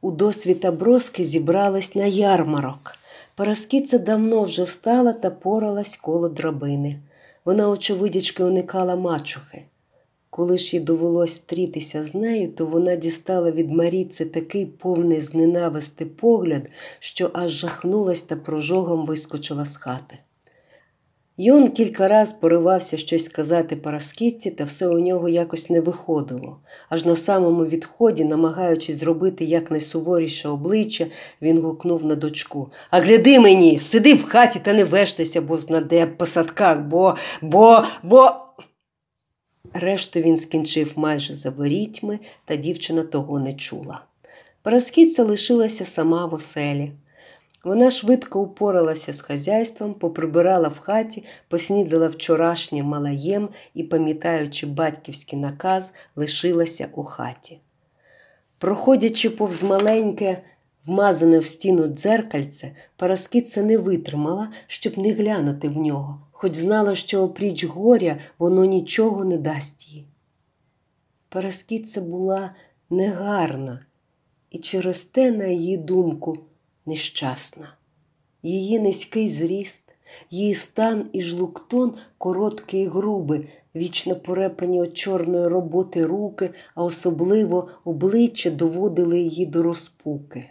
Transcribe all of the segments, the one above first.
У досвіта броски зібрались на ярмарок. Параскіця давно вже встала та поралась коло драбини. Вона, очевидячки, уникала мачухи. Коли ж їй довелось стрітися з нею, то вона дістала від Маріці такий повний зненависти погляд, що аж жахнулась та прожогом вискочила з хати. Йон кілька раз поривався щось сказати Параскітці, та все у нього якось не виходило. Аж на самому відході, намагаючись зробити якнайсуворіше обличчя, він гукнув на дочку А гляди мені, сиди в хаті та не вештайся, бо знаде по садках, бо, бо, бо. Решту він скінчив майже за ворітьми, та дівчина того не чула. Параскітця лишилася сама в оселі. Вона швидко упоралася з хазяйством, поприбирала в хаті, поснідала вчорашнім малаєм і, пам'ятаючи батьківський наказ, лишилася у хаті. Проходячи повз маленьке, вмазане в стіну дзеркальце, Параскіця не витримала, щоб не глянути в нього, хоч знала, що опріч горя воно нічого не дасть їй. Параскіця була негарна, і через те, на її думку, нещасна. Її низький зріст, її стан і жлуктон короткий і грубий, вічно порепані від чорної роботи руки, а особливо обличчя доводили її до розпуки.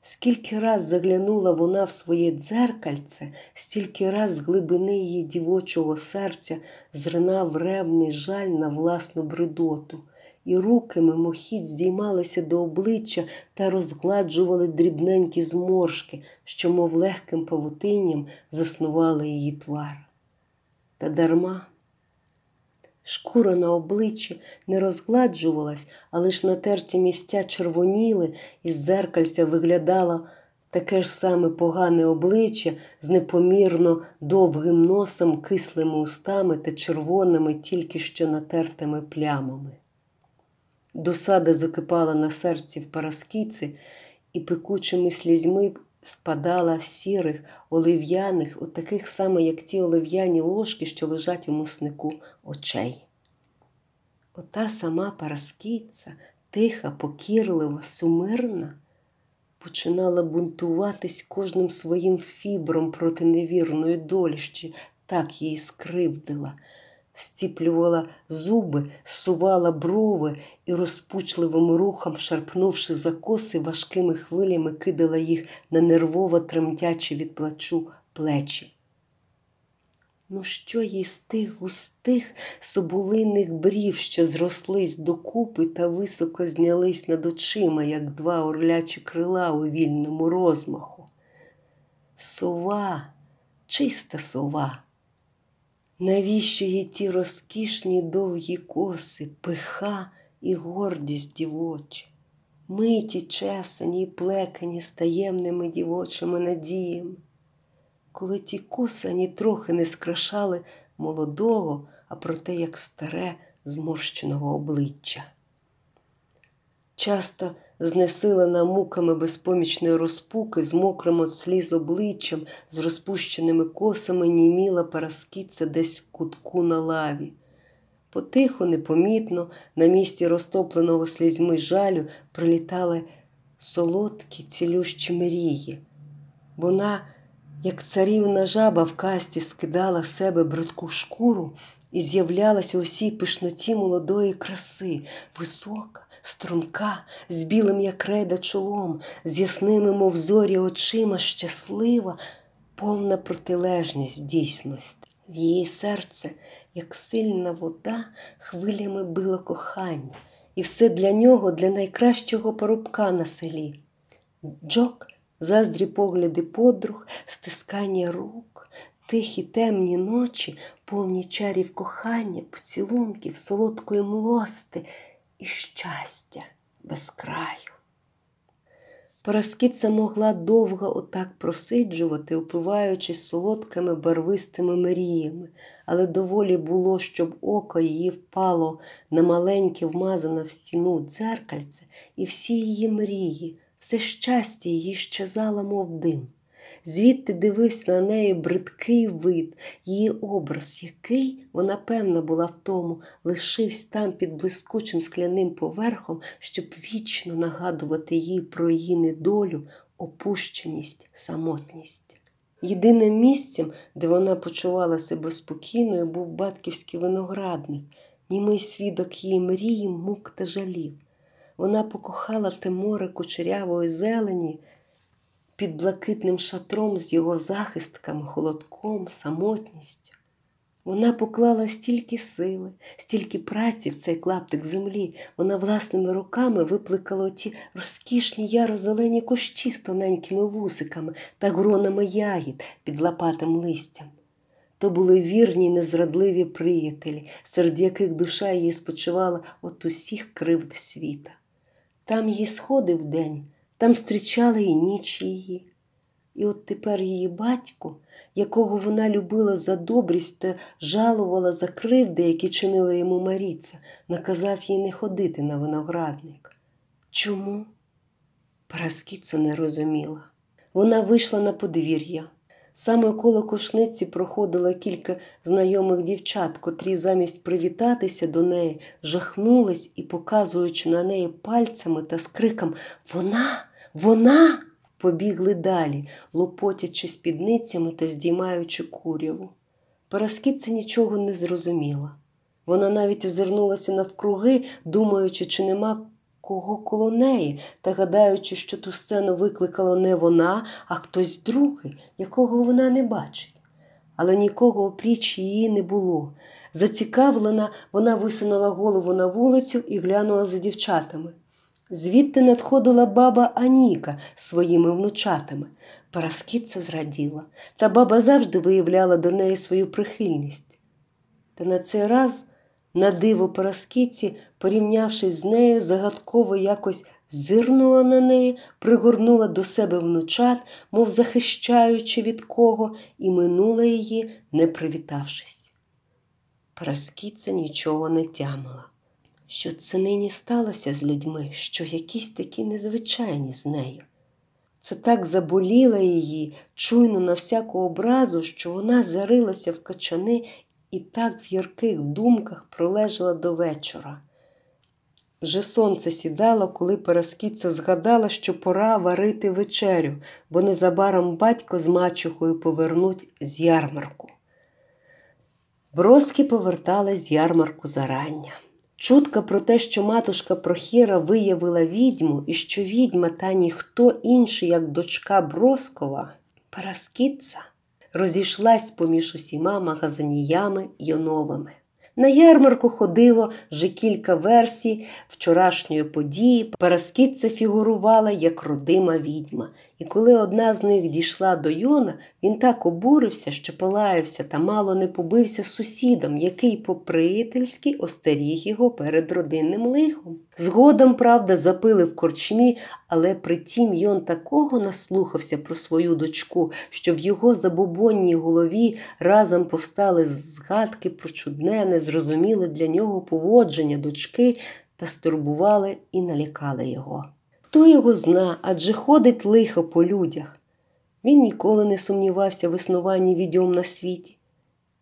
Скільки раз заглянула вона в своє дзеркальце, стільки раз з глибини її дівочого серця зринав ревний жаль на власну бредоту і руки мимохідь здіймалися до обличчя та розгладжували дрібненькі зморшки, що, мов легким павутинням, заснували її твар. Та дарма. Шкура на обличчі не розгладжувалась, а лиш натерті місця червоніли, і з дзеркальця виглядало таке ж саме погане обличчя з непомірно довгим носом, кислими устами та червоними, тільки що натертими плямами. Досада закипала на серці в Параскіці і пекучими слізьми спадала з сірих, олив'яних, от таких само, як ті олив'яні ложки, що лежать у муснику очей. Ота сама Параскіця, тиха, покірлива, сумирна, починала бунтуватись кожним своїм фібром проти невірної долі, що так її скривдила стіплювала зуби, сувала брови і розпучливим рухом, шарпнувши за коси, важкими хвилями кидала їх на нервово тремтячі від плачу плечі. Ну, що їй з тих густих соболиних брів, що зрослись докупи та високо знялись над очима, як два орлячі крила у вільному розмаху? Сова, чиста сова. Навіщо їй ті розкішні довгі коси, пиха і гордість дівочі, миті, чесані і плекані з таємними дівочими надіями, коли ті коси ані трохи не скрашали молодого, а проте як старе зморщеного обличчя. Часто знесилена муками безпомічної розпуки, з мокрим от сліз обличчям, з розпущеними косами, німіла параскіця десь в кутку на лаві. Потихо, непомітно, на місці розтопленого слізьми жалю прилітали солодкі, цілющі мрії. Вона, як царівна жаба в касті, скидала в себе бридку шкуру і з'являлася у всій пишноті молодої краси, висока струнка, з білим, як реда чолом, з ясними, мов зорі очима, щаслива, повна протилежність дійсності. В її серце, як сильна вода, хвилями било кохання, і все для нього, для найкращого порубка на селі. Джок, заздрі погляди подруг, стискання рук, тихі темні ночі, повні чарів кохання, поцілунків, солодкої млости і щастя без краю. Параскіця могла довго отак просиджувати, упиваючись солодкими барвистими мріями, але доволі було, щоб око її впало на маленьке, вмазане в стіну дзеркальце, і всі її мрії, все щастя її щезало, мов дим. Звідти дивився на неї бридкий вид, її образ, який, вона певна була в тому, лишився там під блискучим скляним поверхом, щоб вічно нагадувати їй про її недолю, опущеність, самотність. Єдиним місцем, де вона почувала себе спокійною, був батьківський виноградник, німий свідок її мрії, мук та жалів. Вона покохала те море кучерявої зелені під блакитним шатром з його захистками, холодком, самотністю. Вона поклала стільки сили, стільки праці в цей клаптик землі. Вона власними руками випликала ті розкішні яро-зелені кущі з тоненькими вусиками та гронами ягід під лопатим листям. То були вірні, незрадливі приятелі, серед яких душа її спочивала от усіх кривд світа. Там її сходив день, там зустрічала і ніч її. І от тепер її батько, якого вона любила за добрість та жалувала за кривди, які чинила йому Маріця, наказав їй не ходити на виноградник. Чому? Параскіца не розуміла. Вона вийшла на подвір'я. Саме коло кошниці проходило кілька знайомих дівчат, котрі замість привітатися до неї жахнулись і, показуючи на неї пальцями та з криком Вона, вона, побігли далі, лопотячи спідницями та здіймаючи куряву. Параскіця нічого не зрозуміла. Вона навіть озирнулася навкруги, думаючи, чи нема кого коло неї, та гадаючи, що ту сцену викликала не вона, а хтось другий, якого вона не бачить. Але нікого опріч її не було. Зацікавлена, вона висунула голову на вулицю і глянула за дівчатами. Звідти надходила баба Аніка своїми внучатами. Параскіця зраділа, та баба завжди виявляла до неї свою прихильність. Та на цей раз на диво Параскіці, порівнявшись з нею, загадково якось зирнула на неї, пригорнула до себе внучат, мов захищаючи від кого, і минула її, не привітавшись. Параскіця нічого не тямила. Що це нині сталося з людьми, що якісь такі незвичайні з нею. Це так заболіло її, чуйно на всяку образу, що вона зарилася в качани і так в ярких думках пролежала до вечора. Вже сонце сідало, коли Параскіця згадала, що пора варити вечерю, бо незабаром батько з мачухою повернуть з ярмарку. Броски повертали з ярмарку зарання. Чутка про те, що матушка Прохіра виявила відьму і що відьма та ніхто інший, як дочка Броскова, Параскіця, розійшлась поміж усіма магазиніями Йоновими. На ярмарку ходило вже кілька версій вчорашньої події. Параскіця фігурувала як родима відьма, і коли одна з них дійшла до Йона, він так обурився, що полаявся та мало не побився з сусідом, який по-приятельськи остеріг його перед родинним лихом. Згодом, правда, запили в корчмі, але притім Йон такого наслухався про свою дочку, що в його забобонній голові разом повстали згадки про чудне, незрозуміле для нього поводження дочки та стурбували і налякали його. Хто його зна, адже ходить лихо по людях. Він ніколи не сумнівався в існуванні відьом на світі.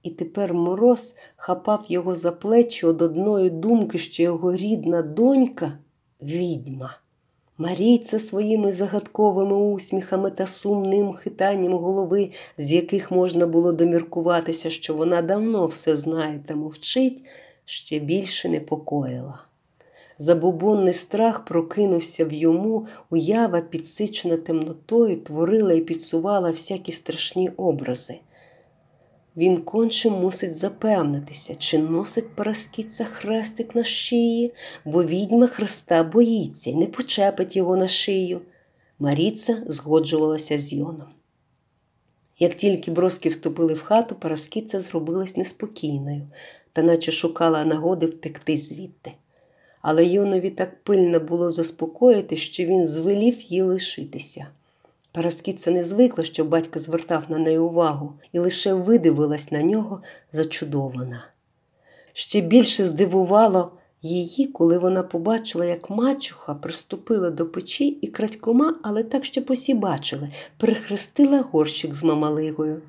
І тепер мороз хапав його за плечі од одної думки, що його рідна донька відьма. Марійця своїми загадковими усміхами та сумним хитанням голови, з яких можна було доміркуватися, що вона давно все знає та мовчить, ще більше непокоїла. Забобонний страх прокинувся в йому, уява, підсичена темнотою, творила і підсувала всякі страшні образи. Він конче мусить запевнитися, чи носить Параскіця хрестик на шиї, бо відьма хреста боїться і не почепить його на шию. Маріця згоджувалася з Йоном. Як тільки броски вступили в хату, Параскіця зробилась неспокійною та наче шукала нагоди втекти звідти але Йонові так пильно було заспокоїти, що він звелів їй лишитися. Параскіця не звикла, що батько звертав на неї увагу і лише видивилась на нього зачудована. Ще більше здивувало, її, коли вона побачила, як мачуха приступила до печі і крадькома, але так, щоб усі бачили, перехрестила горщик з мамалигою.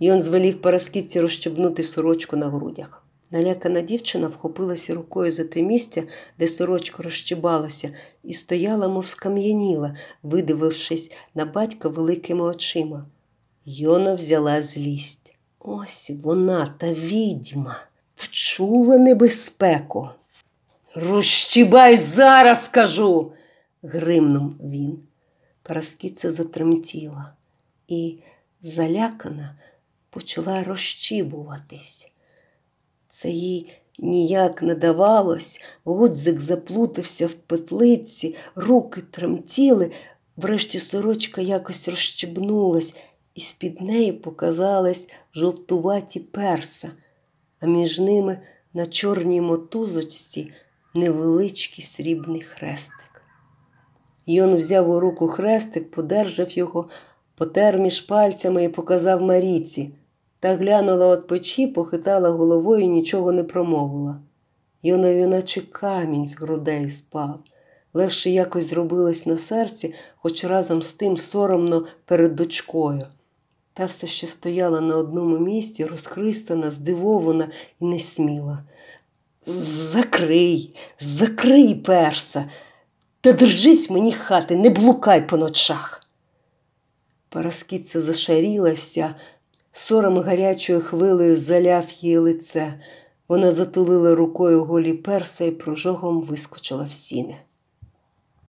Йон звелів Параскітці розщебнути сорочку на грудях. Налякана дівчина вхопилася рукою за те місце, де сорочка розщибалася, і стояла, мов скам'яніла, видивившись на батька великими очима. Йона взяла злість. Ось вона та відьма вчула небезпеку. Розщібай зараз, кажу, гримнув він. Параскіця затремтіла і, залякана, почала розщібуватись. Це їй ніяк не давалось, гудзик заплутався в петлиці, руки тремтіли, врешті сорочка якось розщебнулась, і з-під неї показались жовтуваті перса, а між ними на чорній мотузочці невеличкий срібний хрестик. Йон взяв у руку хрестик, подержав його, потер між пальцями і показав Маріці. Та глянула от печі, похитала головою і нічого не промовила. Йонові наче камінь з грудей спав. Легше якось зробилось на серці, хоч разом з тим соромно перед дочкою. Та все ще стояла на одному місці, розхристана, здивована і несміла. Закрий, закрий, перса, та держись мені хати, не блукай по ночах. Параскіця зашаріла вся, сором гарячою хвилею заляв її лице. Вона затулила рукою голі перса і прожогом вискочила в сіни.